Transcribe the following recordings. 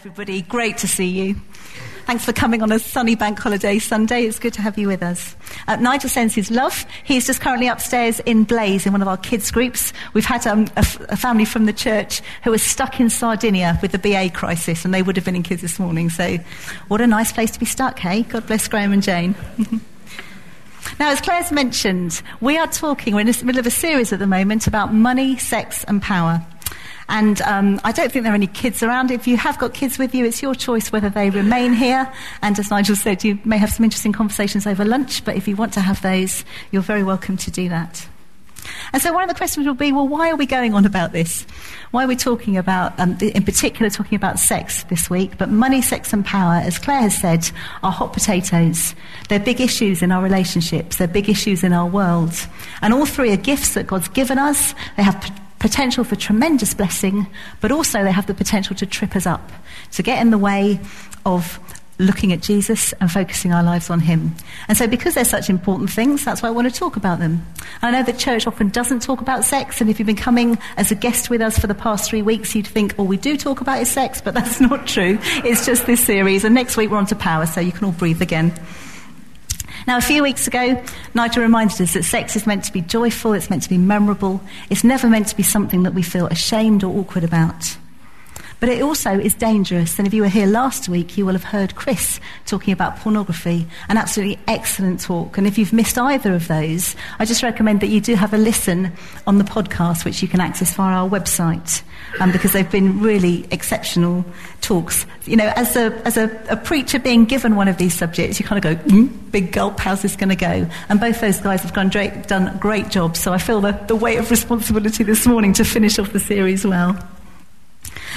everybody. Great to see you. Thanks for coming on a sunny bank holiday Sunday. It's good to have you with us. Uh, Nigel sends his love. He's just currently upstairs in Blaze in one of our kids' groups. We've had um, a, f- a family from the church who was stuck in Sardinia with the BA crisis, and they would have been in kids this morning. So, what a nice place to be stuck, hey? God bless Graham and Jane. Now, as Claire's mentioned, we are talking, we're in the middle of a series at the moment about money, sex, and power. And um, I don't think there are any kids around. If you have got kids with you, it's your choice whether they remain here. And as Nigel said, you may have some interesting conversations over lunch, but if you want to have those, you're very welcome to do that. And so one of the questions will be, well, why are we going on about this? Why are we talking about, um, in particular, talking about sex this week? But money, sex, and power, as Claire has said, are hot potatoes. They're big issues in our relationships. They're big issues in our world. And all three are gifts that God's given us. They have potential for tremendous blessing, but also they have the potential to trip us up, to get in the way of looking at Jesus and focusing our lives on Him. And so, because they're such important things, that's why I want to talk about them. I know the church often doesn't talk about sex, and if you've been coming as a guest with us for the past three weeks, you'd think, oh, we do talk about is sex, but that's not true. It's just this series, and next week we're on to power, so you can all breathe again. Now, a few weeks ago, Nigel reminded us that sex is meant to be joyful, it's meant to be memorable, it's never meant to be something that we feel ashamed or awkward about. But it also is dangerous. And if you were here last week, you will have heard Chris talking about pornography, an absolutely excellent talk. And if you've missed either of those, I just recommend that you do have a listen on the podcast, which you can access via our website, um, because they've been really exceptional talks. You know, as a, as a, a preacher being given one of these subjects, you kind of go, mm, big gulp, how's this going to go? And both those guys have done, done great jobs. So I feel the, the weight of responsibility this morning to finish off the series well.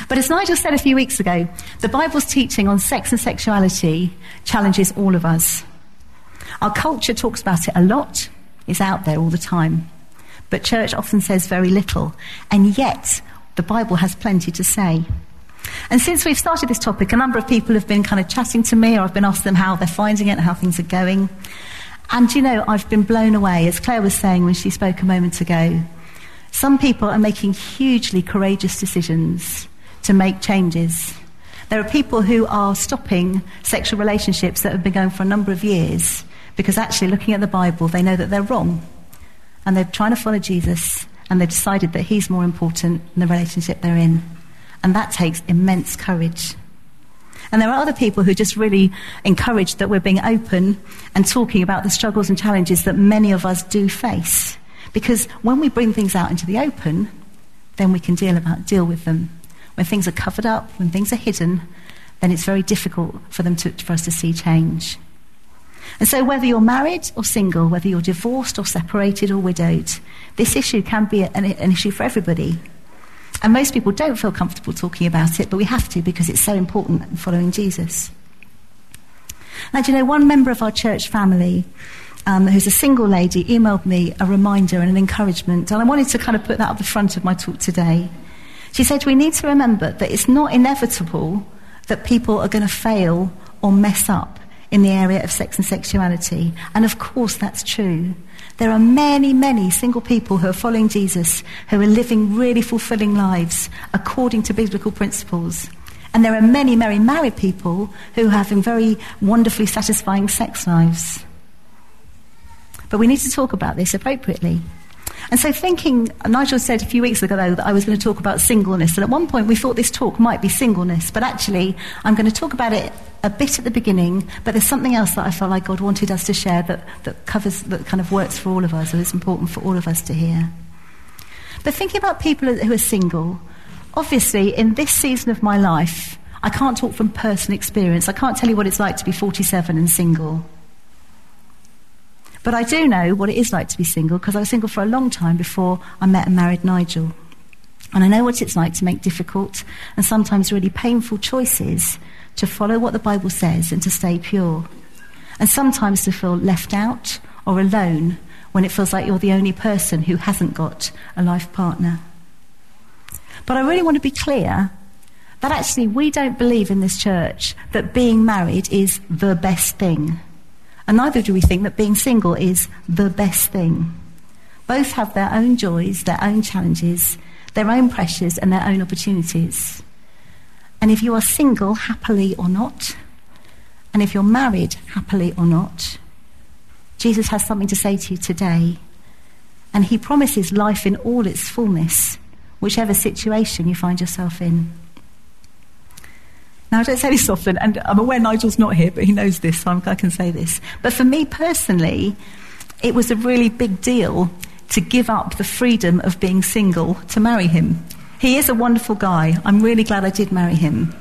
But as Nigel said a few weeks ago, the Bible's teaching on sex and sexuality challenges all of us. Our culture talks about it a lot, it's out there all the time. But church often says very little, and yet the Bible has plenty to say. And since we've started this topic, a number of people have been kind of chatting to me, or I've been asking them how they're finding it and how things are going. And you know, I've been blown away, as Claire was saying when she spoke a moment ago. Some people are making hugely courageous decisions to make changes. There are people who are stopping sexual relationships that have been going for a number of years because actually, looking at the Bible, they know that they're wrong. And they're trying to follow Jesus and they've decided that he's more important than the relationship they're in. And that takes immense courage. And there are other people who just really encourage that we're being open and talking about the struggles and challenges that many of us do face. Because when we bring things out into the open, then we can deal, about, deal with them when things are covered up, when things are hidden, then it's very difficult for, them to, for us to see change. And so, whether you're married or single, whether you're divorced or separated or widowed, this issue can be an, an issue for everybody. And most people don't feel comfortable talking about it, but we have to because it's so important in following Jesus. Now, do you know, one member of our church family, um, who's a single lady, emailed me a reminder and an encouragement, and I wanted to kind of put that at the front of my talk today. She said we need to remember that it's not inevitable that people are going to fail or mess up in the area of sex and sexuality. And of course, that's true. There are many, many single people who are following Jesus who are living really fulfilling lives according to biblical principles. And there are many, many married people who are having very wonderfully satisfying sex lives. But we need to talk about this appropriately. And so, thinking, Nigel said a few weeks ago though, that I was going to talk about singleness. And at one point, we thought this talk might be singleness, but actually, I'm going to talk about it a bit at the beginning. But there's something else that I felt like God wanted us to share that, that covers, that kind of works for all of us, or is important for all of us to hear. But thinking about people who are single, obviously, in this season of my life, I can't talk from personal experience. I can't tell you what it's like to be 47 and single. But I do know what it is like to be single because I was single for a long time before I met and married Nigel. And I know what it's like to make difficult and sometimes really painful choices to follow what the Bible says and to stay pure. And sometimes to feel left out or alone when it feels like you're the only person who hasn't got a life partner. But I really want to be clear that actually we don't believe in this church that being married is the best thing. And neither do we think that being single is the best thing. Both have their own joys, their own challenges, their own pressures, and their own opportunities. And if you are single, happily or not, and if you're married, happily or not, Jesus has something to say to you today. And he promises life in all its fullness, whichever situation you find yourself in. Now, I don't say this often, and I'm aware Nigel's not here, but he knows this, so I can say this. But for me personally, it was a really big deal to give up the freedom of being single to marry him. He is a wonderful guy. I'm really glad I did marry him.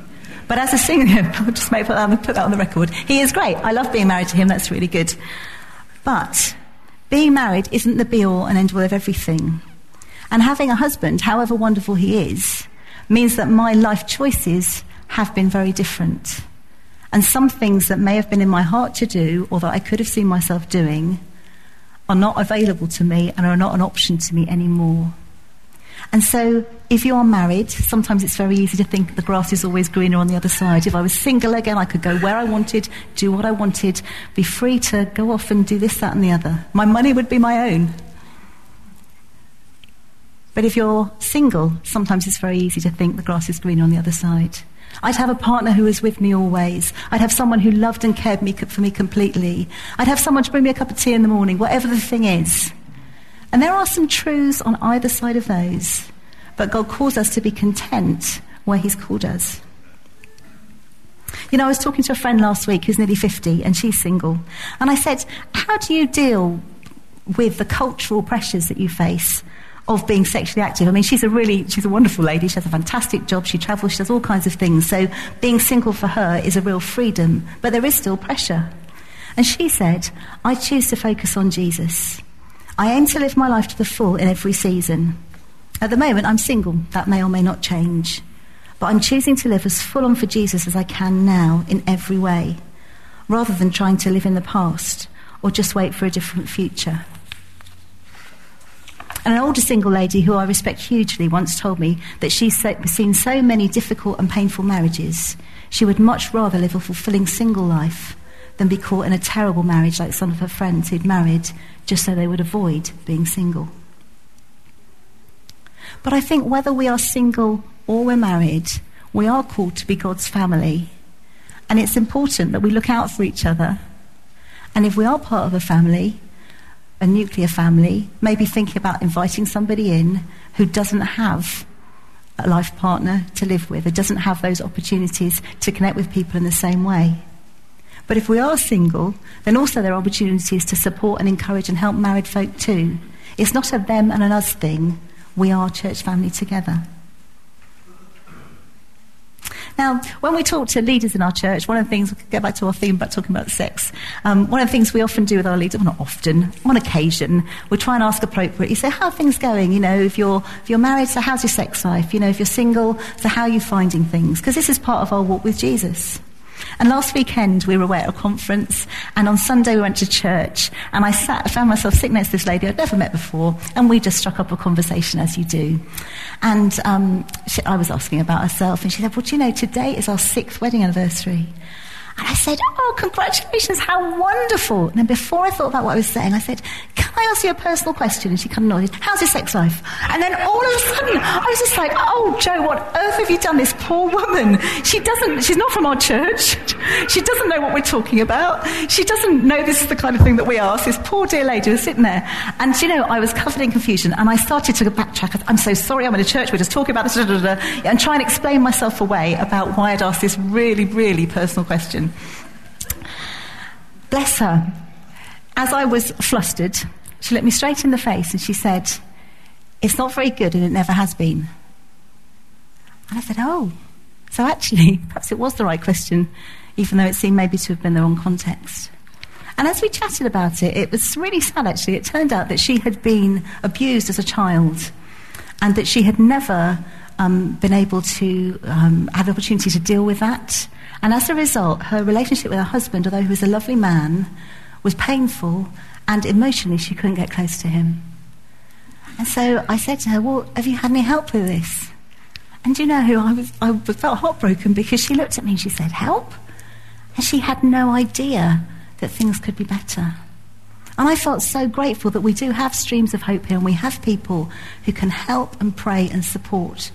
But as a singer, I'll just make, put, that, put that on the record. He is great. I love being married to him. That's really good. But being married isn't the be all and end all of everything. And having a husband, however wonderful he is, means that my life choices have been very different. And some things that may have been in my heart to do or that I could have seen myself doing are not available to me and are not an option to me anymore. And so, if you are married, sometimes it's very easy to think the grass is always greener on the other side. If I was single again, I could go where I wanted, do what I wanted, be free to go off and do this, that, and the other. My money would be my own. But if you're single, sometimes it's very easy to think the grass is greener on the other side. I'd have a partner who was with me always. I'd have someone who loved and cared me, for me completely. I'd have someone to bring me a cup of tea in the morning, whatever the thing is. And there are some truths on either side of those. But God calls us to be content where He's called us. You know, I was talking to a friend last week who's nearly 50 and she's single. And I said, How do you deal with the cultural pressures that you face of being sexually active. I mean, she's a really, she's a wonderful lady. She has a fantastic job. She travels. She does all kinds of things. So being single for her is a real freedom, but there is still pressure. And she said, I choose to focus on Jesus. I aim to live my life to the full in every season. At the moment, I'm single. That may or may not change. But I'm choosing to live as full on for Jesus as I can now in every way, rather than trying to live in the past or just wait for a different future. And an older single lady who I respect hugely once told me that she's seen so many difficult and painful marriages, she would much rather live a fulfilling single life than be caught in a terrible marriage like some of her friends who'd married just so they would avoid being single. But I think whether we are single or we're married, we are called to be God's family. And it's important that we look out for each other. And if we are part of a family, a nuclear family, maybe thinking about inviting somebody in who doesn't have a life partner to live with, or doesn't have those opportunities to connect with people in the same way. But if we are single, then also there are opportunities to support and encourage and help married folk too. It's not a them and an us thing. We are church family together. Now, when we talk to leaders in our church, one of the things, we'll get back to our theme about talking about sex, um, one of the things we often do with our leaders, well, not often, on occasion, we try and ask appropriately, say, how are things going? You know, if you're, if you're married, so how's your sex life? You know, if you're single, so how are you finding things? Because this is part of our walk with Jesus. And last weekend we were away at a conference, and on Sunday we went to church, and I sat, I found myself sitting next to this lady I'd never met before, and we just struck up a conversation as you do. And um, she, I was asking about herself, and she said, "Well, do you know today is our sixth wedding anniversary?" And I said, Oh, congratulations, how wonderful. And then before I thought about what I was saying, I said, Can I ask you a personal question? And she kind of nodded, How's your sex life? And then all of a sudden, I was just like, Oh, Jo, what earth have you done? This poor woman. She doesn't, she's not from our church. She doesn't know what we're talking about. She doesn't know this is the kind of thing that we ask. This poor dear lady was sitting there. And, you know, I was covered in confusion and I started to backtrack. I'm so sorry, I'm in a church, we're just talking about this, and try and explain myself away about why I'd asked this really, really personal question. Bless her. As I was flustered, she looked me straight in the face and she said, It's not very good and it never has been. And I said, Oh, so actually, perhaps it was the right question, even though it seemed maybe to have been the wrong context. And as we chatted about it, it was really sad actually. It turned out that she had been abused as a child and that she had never um, been able to um, have the opportunity to deal with that. And as a result, her relationship with her husband, although he was a lovely man, was painful, and emotionally she couldn't get close to him. And so I said to her, Well, have you had any help with this? And you know who? I, was, I felt heartbroken because she looked at me and she said, Help? And she had no idea that things could be better. And I felt so grateful that we do have streams of hope here and we have people who can help and pray and support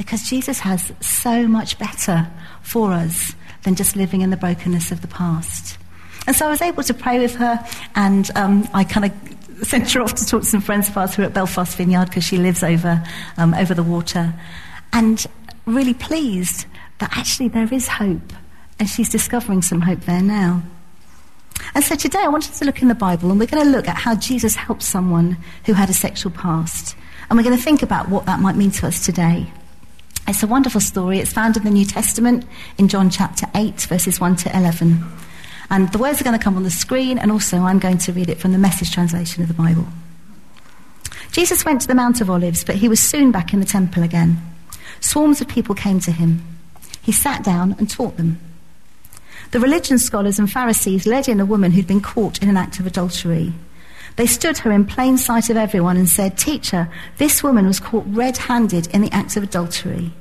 Because Jesus has so much better for us than just living in the brokenness of the past. And so I was able to pray with her, and um, I kind of sent her off to talk to some friends of ours who are at Belfast Vineyard because she lives over, um, over the water. And really pleased that actually there is hope, and she's discovering some hope there now. And so today I wanted to look in the Bible, and we're going to look at how Jesus helped someone who had a sexual past. And we're going to think about what that might mean to us today. It's a wonderful story. It's found in the New Testament in John chapter 8, verses 1 to 11. And the words are going to come on the screen, and also I'm going to read it from the message translation of the Bible. Jesus went to the Mount of Olives, but he was soon back in the temple again. Swarms of people came to him. He sat down and taught them. The religion scholars and Pharisees led in a woman who'd been caught in an act of adultery. They stood her in plain sight of everyone and said, Teacher, this woman was caught red handed in the act of adultery.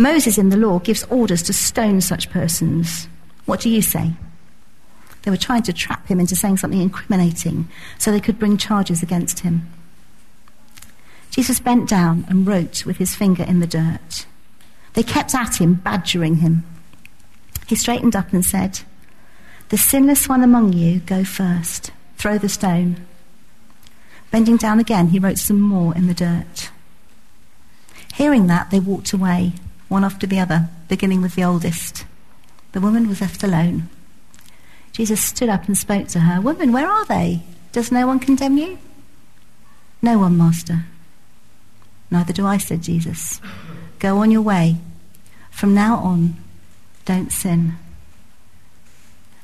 Moses in the law gives orders to stone such persons. What do you say? They were trying to trap him into saying something incriminating so they could bring charges against him. Jesus bent down and wrote with his finger in the dirt. They kept at him, badgering him. He straightened up and said, The sinless one among you, go first. Throw the stone. Bending down again, he wrote some more in the dirt. Hearing that, they walked away, one after the other, beginning with the oldest. The woman was left alone. Jesus stood up and spoke to her. Woman, where are they? Does no one condemn you? No one, Master. Neither do I, said Jesus. Go on your way. From now on, don't sin.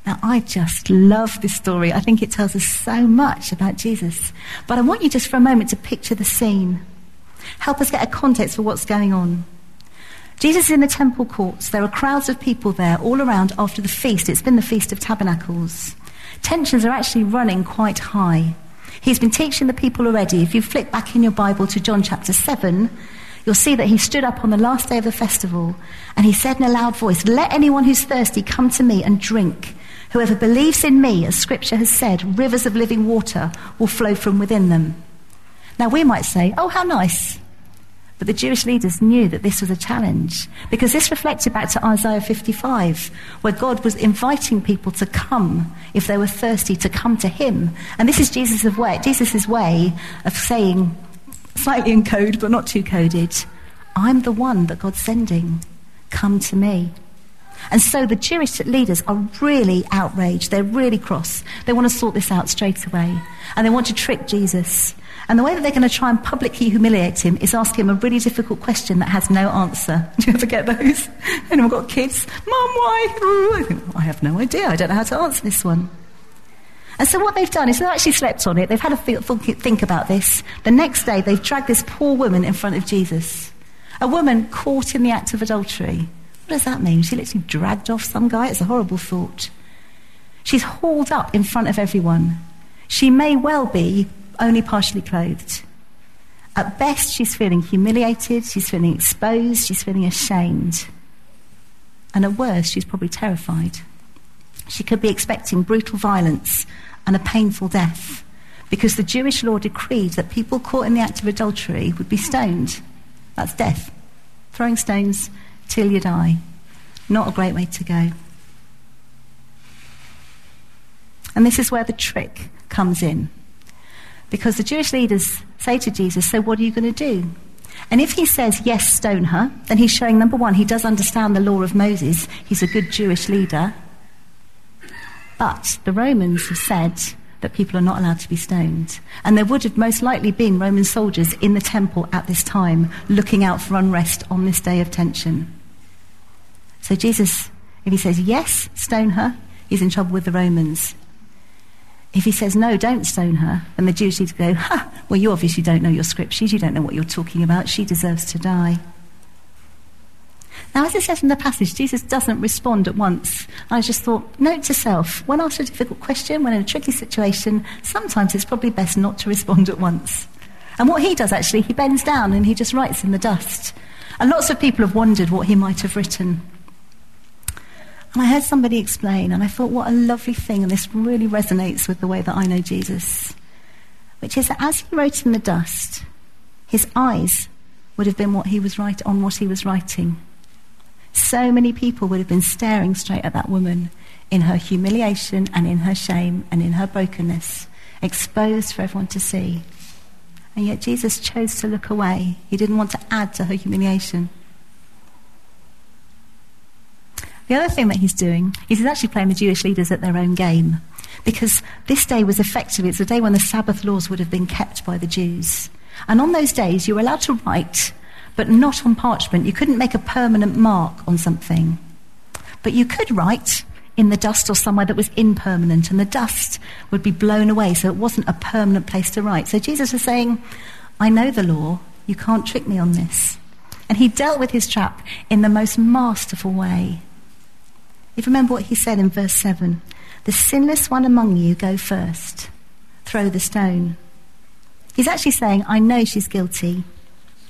Now, I just love this story. I think it tells us so much about Jesus. But I want you just for a moment to picture the scene. Help us get a context for what's going on. Jesus is in the temple courts. There are crowds of people there all around after the feast. It's been the Feast of Tabernacles. Tensions are actually running quite high. He's been teaching the people already. If you flip back in your Bible to John chapter 7, you'll see that he stood up on the last day of the festival and he said in a loud voice, Let anyone who's thirsty come to me and drink. Whoever believes in me, as scripture has said, rivers of living water will flow from within them. Now we might say, Oh, how nice. But the Jewish leaders knew that this was a challenge because this reflected back to Isaiah 55, where God was inviting people to come if they were thirsty to come to Him. And this is Jesus' way, Jesus's way of saying, slightly in code but not too coded, I'm the one that God's sending. Come to me. And so the Jewish leaders are really outraged. They're really cross. They want to sort this out straight away. And they want to trick Jesus. And the way that they're going to try and publicly humiliate him is ask him a really difficult question that has no answer. Do you ever get those? Anyone got kids? Mum, why? I have no idea. I don't know how to answer this one. And so what they've done is they've actually slept on it. They've had a think about this. The next day, they've dragged this poor woman in front of Jesus. A woman caught in the act of adultery. What does that mean? She literally dragged off some guy? It's a horrible thought. She's hauled up in front of everyone. She may well be only partially clothed. At best, she's feeling humiliated, she's feeling exposed, she's feeling ashamed. And at worst, she's probably terrified. She could be expecting brutal violence and a painful death because the Jewish law decreed that people caught in the act of adultery would be stoned. That's death. Throwing stones till you die. Not a great way to go. And this is where the trick comes in. Because the Jewish leaders say to Jesus, So what are you going to do? And if he says, Yes, stone her, then he's showing, number one, he does understand the law of Moses. He's a good Jewish leader. But the Romans have said that people are not allowed to be stoned. And there would have most likely been Roman soldiers in the temple at this time looking out for unrest on this day of tension. So Jesus, if he says, Yes, stone her, he's in trouble with the Romans. If he says, no, don't stone her, then the Jews need to go, ha, well, you obviously don't know your scriptures, you don't know what you're talking about, she deserves to die. Now, as it says in the passage, Jesus doesn't respond at once. I just thought, note to self, when asked a difficult question, when in a tricky situation, sometimes it's probably best not to respond at once. And what he does actually, he bends down and he just writes in the dust. And lots of people have wondered what he might have written. I heard somebody explain, and I thought, what a lovely thing, and this really resonates with the way that I know Jesus, which is that as he wrote in the dust, his eyes would have been what he was write, on what he was writing. So many people would have been staring straight at that woman in her humiliation and in her shame and in her brokenness, exposed for everyone to see. And yet Jesus chose to look away. He didn't want to add to her humiliation. The other thing that he's doing is he's actually playing the Jewish leaders at their own game. Because this day was effectively, it's a day when the Sabbath laws would have been kept by the Jews. And on those days, you were allowed to write, but not on parchment. You couldn't make a permanent mark on something. But you could write in the dust or somewhere that was impermanent, and the dust would be blown away, so it wasn't a permanent place to write. So Jesus was saying, I know the law, you can't trick me on this. And he dealt with his trap in the most masterful way. If you remember what he said in verse 7 The sinless one among you go first, throw the stone. He's actually saying, I know she's guilty.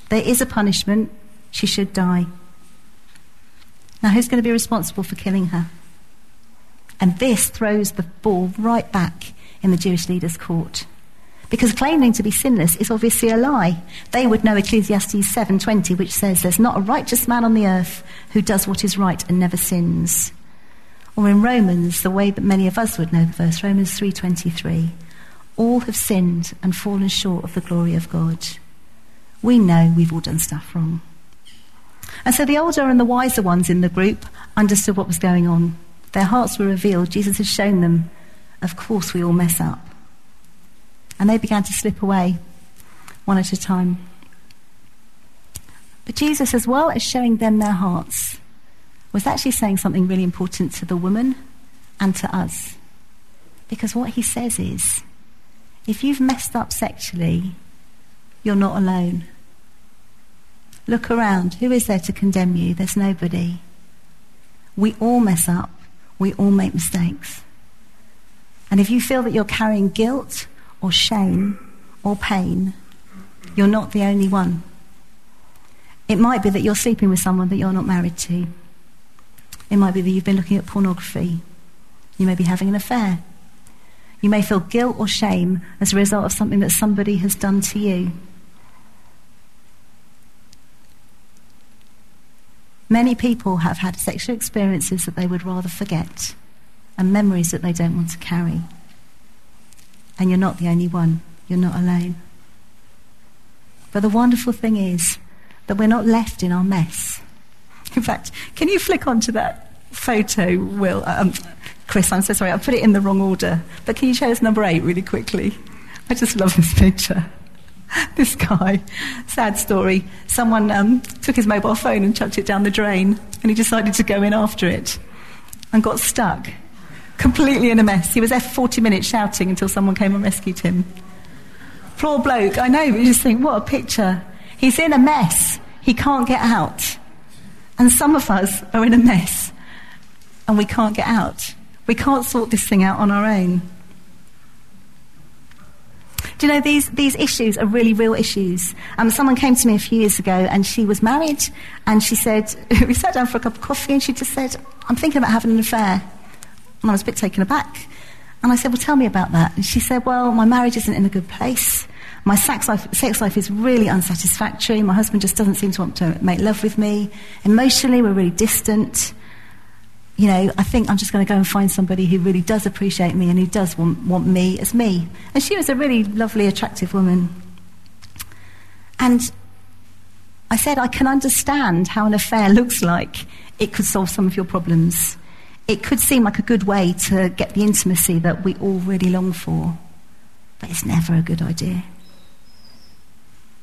There is a punishment. She should die. Now, who's going to be responsible for killing her? And this throws the ball right back in the Jewish leaders' court. Because claiming to be sinless is obviously a lie. They would know Ecclesiastes 7:20 which says there's not a righteous man on the earth who does what is right and never sins. Or in Romans, the way that many of us would know the verse, Romans 3:23, all have sinned and fallen short of the glory of God. We know we've all done stuff wrong. And so the older and the wiser ones in the group understood what was going on. Their hearts were revealed. Jesus had shown them, of course, we all mess up. And they began to slip away one at a time. But Jesus, as well as showing them their hearts, was actually saying something really important to the woman and to us. Because what he says is if you've messed up sexually, you're not alone. Look around. Who is there to condemn you? There's nobody. We all mess up. We all make mistakes. And if you feel that you're carrying guilt or shame or pain, you're not the only one. It might be that you're sleeping with someone that you're not married to. It might be that you've been looking at pornography. You may be having an affair. You may feel guilt or shame as a result of something that somebody has done to you. Many people have had sexual experiences that they would rather forget and memories that they don't want to carry. And you're not the only one. You're not alone. But the wonderful thing is that we're not left in our mess. In fact, can you flick onto that photo, Will? Um, Chris, I'm so sorry, I put it in the wrong order. But can you show us number eight really quickly? I just love this picture. this guy, sad story. Someone um, took his mobile phone and chucked it down the drain, and he decided to go in after it and got stuck, completely in a mess. He was there for 40 minutes shouting until someone came and rescued him. Poor bloke, I know, but you just think, what a picture. He's in a mess, he can't get out. And some of us are in a mess and we can't get out. We can't sort this thing out on our own. Do you know, these, these issues are really real issues. Um, someone came to me a few years ago and she was married and she said, we sat down for a cup of coffee and she just said, I'm thinking about having an affair. And I was a bit taken aback. And I said, well, tell me about that. And she said, well, my marriage isn't in a good place. My sex life, sex life is really unsatisfactory. My husband just doesn't seem to want to make love with me. Emotionally, we're really distant you know, I think I'm just going to go and find somebody who really does appreciate me and who does want, want me as me. And she was a really lovely, attractive woman. And I said, I can understand how an affair looks like. It could solve some of your problems. It could seem like a good way to get the intimacy that we all really long for. But it's never a good idea.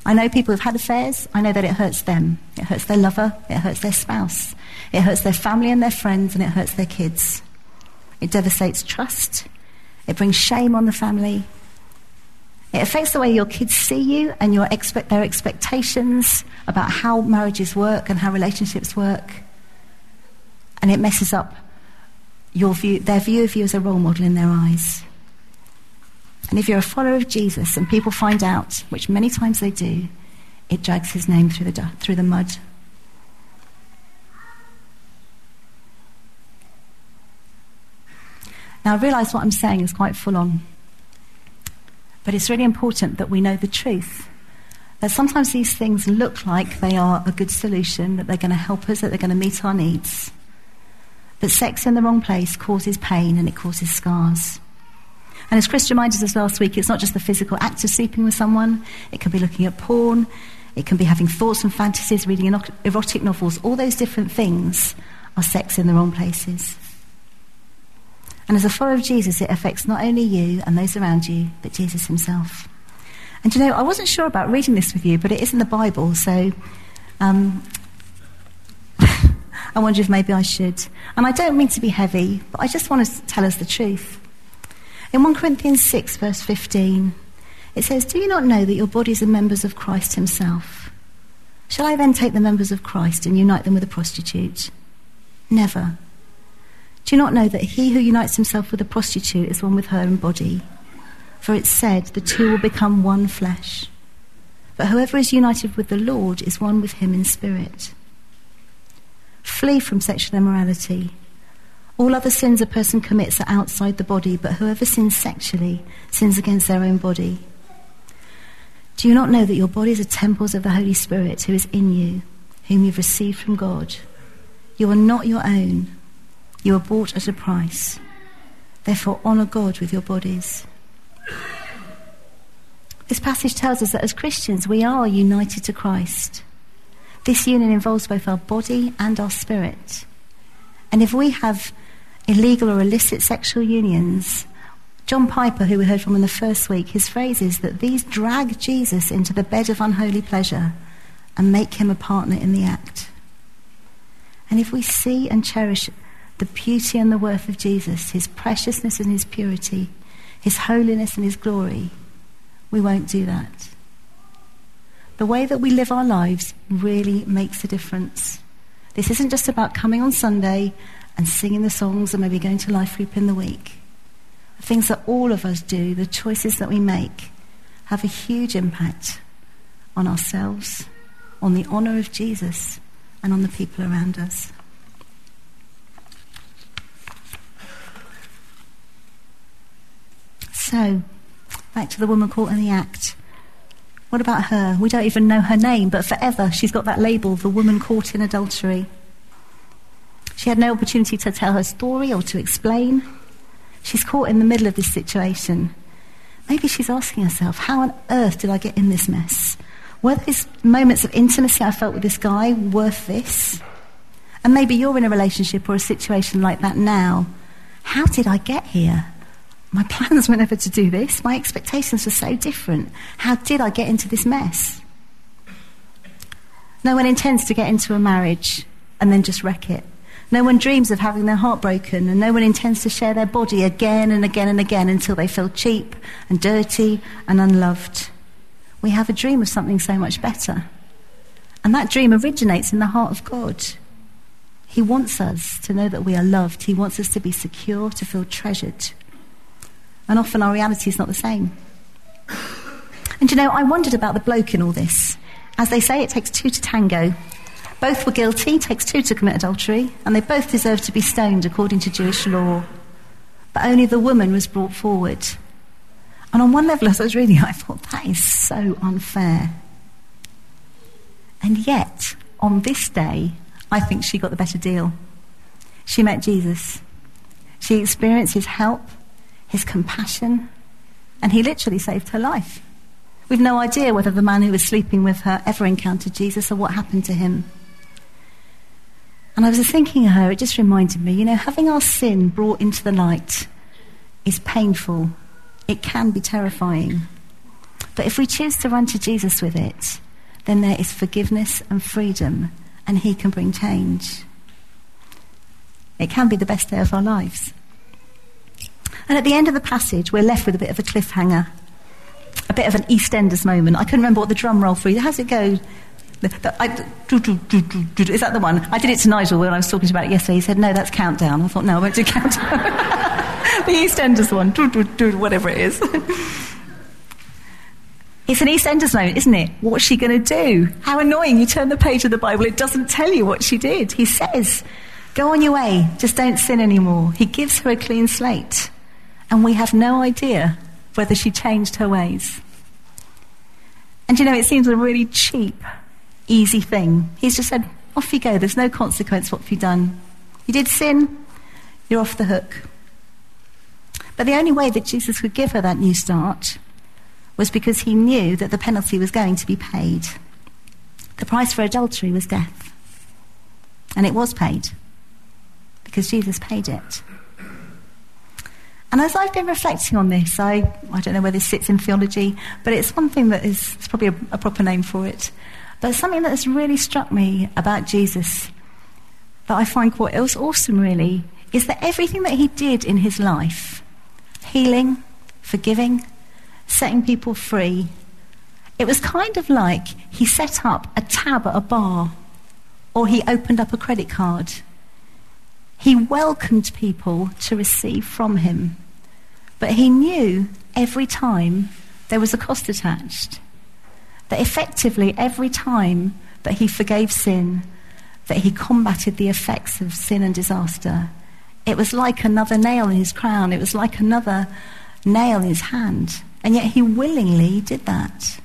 I know people who've had affairs. I know that it hurts them. It hurts their lover. It hurts their spouse. It hurts their family and their friends, and it hurts their kids. It devastates trust. It brings shame on the family. It affects the way your kids see you and your expect, their expectations about how marriages work and how relationships work. And it messes up your view, their view of you as a role model in their eyes. And if you're a follower of Jesus and people find out, which many times they do, it drags his name through the, through the mud. Now, I realize what I'm saying is quite full on. But it's really important that we know the truth That sometimes these things look like they are a good solution, that they're going to help us, that they're going to meet our needs. But sex in the wrong place causes pain and it causes scars. And as Chris reminded us last week, it's not just the physical act of sleeping with someone, it can be looking at porn, it can be having thoughts and fantasies, reading erotic novels, all those different things are sex in the wrong places. And as a follower of Jesus, it affects not only you and those around you, but Jesus himself. And you know, I wasn't sure about reading this with you, but it is in the Bible, so um, I wonder if maybe I should. And I don't mean to be heavy, but I just want to tell us the truth. In 1 Corinthians 6, verse 15, it says, Do you not know that your bodies are members of Christ himself? Shall I then take the members of Christ and unite them with a prostitute? Never. Do you not know that he who unites himself with a prostitute is one with her in body? For it's said, the two will become one flesh. But whoever is united with the Lord is one with him in spirit. Flee from sexual immorality. All other sins a person commits are outside the body, but whoever sins sexually sins against their own body. Do you not know that your bodies are temples of the Holy Spirit who is in you, whom you've received from God? You are not your own. You are bought at a price. Therefore, honour God with your bodies. This passage tells us that as Christians, we are united to Christ. This union involves both our body and our spirit. And if we have illegal or illicit sexual unions, John Piper, who we heard from in the first week, his phrase is that these drag Jesus into the bed of unholy pleasure and make him a partner in the act. And if we see and cherish the beauty and the worth of Jesus, his preciousness and his purity, his holiness and his glory, we won't do that. The way that we live our lives really makes a difference. This isn't just about coming on Sunday and singing the songs and maybe going to life group in the week. The things that all of us do, the choices that we make, have a huge impact on ourselves, on the honour of Jesus, and on the people around us. So, back to the woman caught in the act. What about her? We don't even know her name, but forever she's got that label, the woman caught in adultery. She had no opportunity to tell her story or to explain. She's caught in the middle of this situation. Maybe she's asking herself, how on earth did I get in this mess? Were these moments of intimacy I felt with this guy worth this? And maybe you're in a relationship or a situation like that now. How did I get here? My plans were never to do this. My expectations were so different. How did I get into this mess? No one intends to get into a marriage and then just wreck it. No one dreams of having their heart broken, and no one intends to share their body again and again and again until they feel cheap and dirty and unloved. We have a dream of something so much better. And that dream originates in the heart of God. He wants us to know that we are loved. He wants us to be secure, to feel treasured. And often our reality is not the same. And you know, I wondered about the bloke in all this. As they say, it takes two to tango. Both were guilty, takes two to commit adultery, and they both deserve to be stoned according to Jewish law. But only the woman was brought forward. And on one level, as I was reading, I thought, that is so unfair. And yet, on this day, I think she got the better deal. She met Jesus. She experienced his help his compassion, and he literally saved her life. We've no idea whether the man who was sleeping with her ever encountered Jesus or what happened to him. And I was thinking of her, it just reminded me, you know, having our sin brought into the light is painful. It can be terrifying. But if we choose to run to Jesus with it, then there is forgiveness and freedom, and He can bring change. It can be the best day of our lives. And at the end of the passage, we're left with a bit of a cliffhanger, a bit of an EastEnders moment. I couldn't remember what the drum roll for you. How's it go? I, is that the one? I did it to Nigel when I was talking about it yesterday. He said, no, that's Countdown. I thought, no, I won't do Countdown. the EastEnders one, whatever it is. It's an EastEnders moment, isn't it? What's she going to do? How annoying. You turn the page of the Bible, it doesn't tell you what she did. He says, Go on your way, just don't sin anymore. He gives her a clean slate and we have no idea whether she changed her ways. And you know, it seems a really cheap, easy thing. He's just said, off you go. There's no consequence what have you've done. You did sin, you're off the hook. But the only way that Jesus could give her that new start was because he knew that the penalty was going to be paid. The price for adultery was death. And it was paid because Jesus paid it. And as I've been reflecting on this, I, I don't know where this sits in theology, but it's one thing that is probably a, a proper name for it. But something that has really struck me about Jesus that I find quite awesome, really, is that everything that he did in his life healing, forgiving, setting people free it was kind of like he set up a tab at a bar or he opened up a credit card. He welcomed people to receive from him. But he knew every time there was a cost attached. That effectively, every time that he forgave sin, that he combated the effects of sin and disaster, it was like another nail in his crown. It was like another nail in his hand. And yet he willingly did that.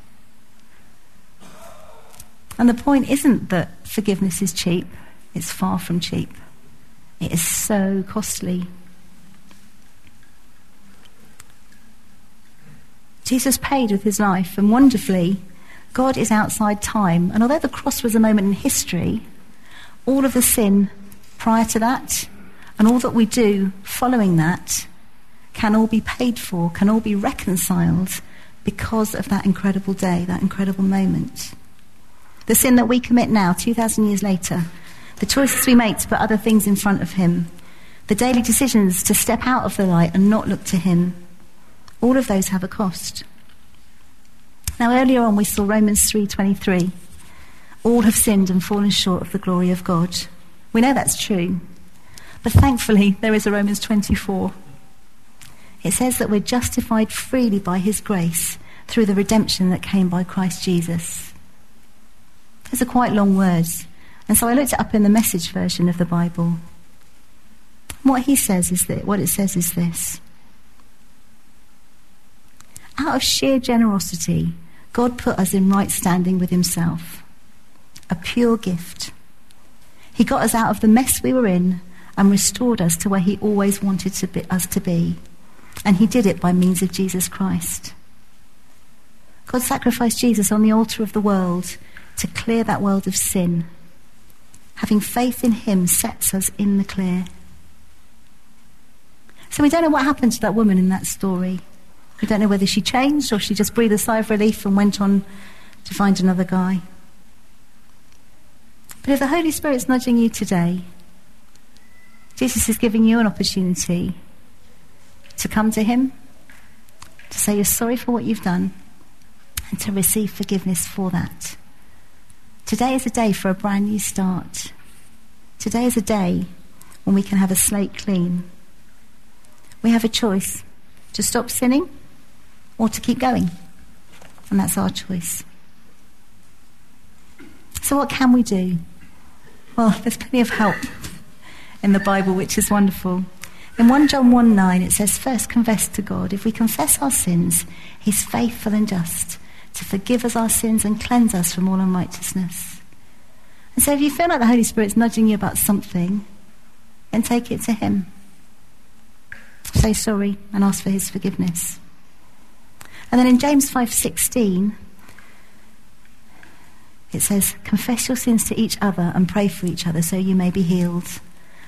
And the point isn't that forgiveness is cheap, it's far from cheap. It is so costly. Jesus paid with his life, and wonderfully, God is outside time. And although the cross was a moment in history, all of the sin prior to that and all that we do following that can all be paid for, can all be reconciled because of that incredible day, that incredible moment. The sin that we commit now, 2,000 years later, the choices we make to put other things in front of Him, the daily decisions to step out of the light and not look to Him, all of those have a cost. Now earlier on we saw Romans 3:23. All have sinned and fallen short of the glory of God. We know that's true. But thankfully there is a Romans 24. It says that we're justified freely by his grace through the redemption that came by Christ Jesus. Those are quite long words. And so I looked it up in the message version of the Bible. What he says is that what it says is this out of sheer generosity, God put us in right standing with Himself. A pure gift. He got us out of the mess we were in and restored us to where He always wanted to be, us to be. And He did it by means of Jesus Christ. God sacrificed Jesus on the altar of the world to clear that world of sin. Having faith in Him sets us in the clear. So we don't know what happened to that woman in that story. We don't know whether she changed or she just breathed a sigh of relief and went on to find another guy. But if the Holy Spirit's nudging you today, Jesus is giving you an opportunity to come to Him, to say you're sorry for what you've done, and to receive forgiveness for that. Today is a day for a brand new start. Today is a day when we can have a slate clean. We have a choice to stop sinning or to keep going. And that's our choice. So, what can we do? Well, there's plenty of help in the Bible, which is wonderful. In 1 John 1 9, it says, First confess to God. If we confess our sins, He's faithful and just to forgive us our sins and cleanse us from all unrighteousness. And so, if you feel like the Holy Spirit's nudging you about something, then take it to Him. Say sorry and ask for His forgiveness. And then in James 5:16 it says, "Confess your sins to each other and pray for each other so you may be healed.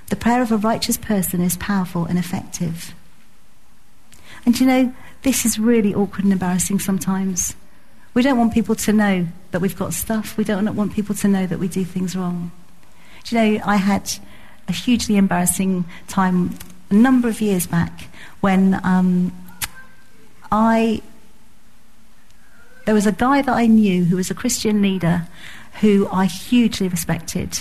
The prayer of a righteous person is powerful and effective." And you know, this is really awkward and embarrassing sometimes. We don't want people to know that we've got stuff. We don't want people to know that we do things wrong. Do you know, I had a hugely embarrassing time a number of years back when um, I there was a guy that I knew who was a Christian leader who I hugely respected.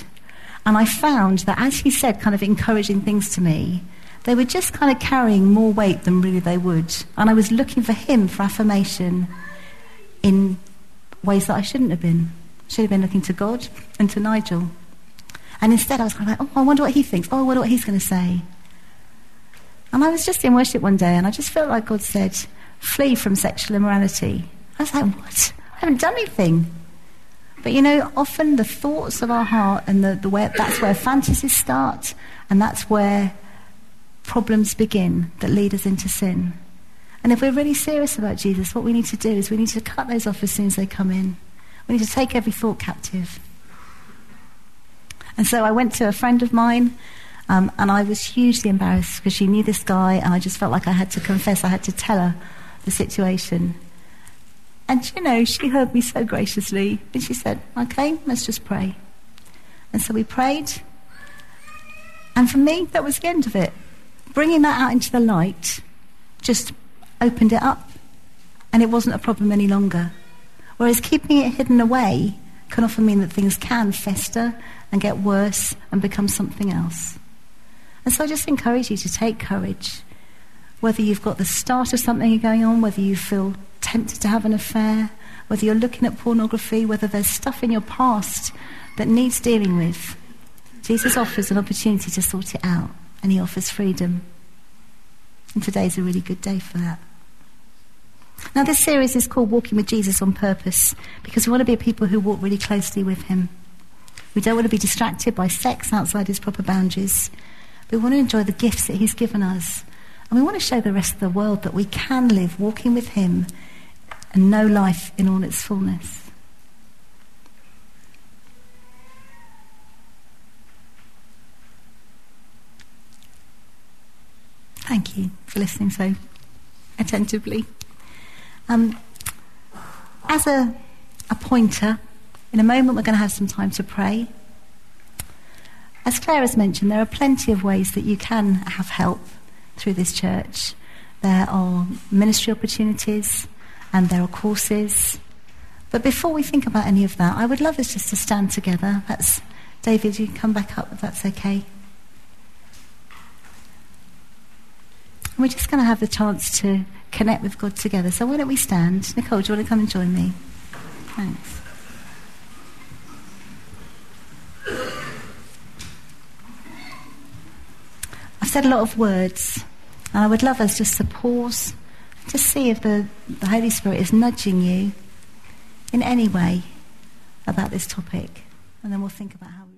And I found that as he said kind of encouraging things to me, they were just kind of carrying more weight than really they would. And I was looking for him for affirmation in ways that I shouldn't have been. Should have been looking to God and to Nigel. And instead I was kind of like, oh, I wonder what he thinks. Oh, I wonder what he's going to say. And I was just in worship one day and I just felt like God said, flee from sexual immorality. I was like, what? I haven't done anything. But you know, often the thoughts of our heart and the, the way, that's where fantasies start, and that's where problems begin that lead us into sin. And if we're really serious about Jesus, what we need to do is we need to cut those off as soon as they come in. We need to take every thought captive. And so I went to a friend of mine, um, and I was hugely embarrassed because she knew this guy, and I just felt like I had to confess, I had to tell her the situation. And you know, she heard me so graciously, and she said, Okay, let's just pray. And so we prayed, and for me, that was the end of it. Bringing that out into the light just opened it up, and it wasn't a problem any longer. Whereas keeping it hidden away can often mean that things can fester and get worse and become something else. And so I just encourage you to take courage. Whether you've got the start of something going on, whether you feel tempted to have an affair, whether you're looking at pornography, whether there's stuff in your past that needs dealing with, Jesus offers an opportunity to sort it out, and he offers freedom. And today's a really good day for that. Now, this series is called Walking with Jesus on Purpose because we want to be people who walk really closely with him. We don't want to be distracted by sex outside his proper boundaries. We want to enjoy the gifts that he's given us. And we want to show the rest of the world that we can live walking with him and know life in all its fullness. Thank you for listening so attentively. Um, as a, a pointer, in a moment we're going to have some time to pray. As Claire has mentioned, there are plenty of ways that you can have help through this church. There are ministry opportunities and there are courses. But before we think about any of that, I would love us just to stand together. That's David, you can come back up if that's okay. we're just going to have the chance to connect with God together. So why don't we stand? Nicole, do you want to come and join me? Thanks. I've said a lot of words, and I would love us just to pause, to see if the, the Holy Spirit is nudging you in any way about this topic, and then we'll think about how.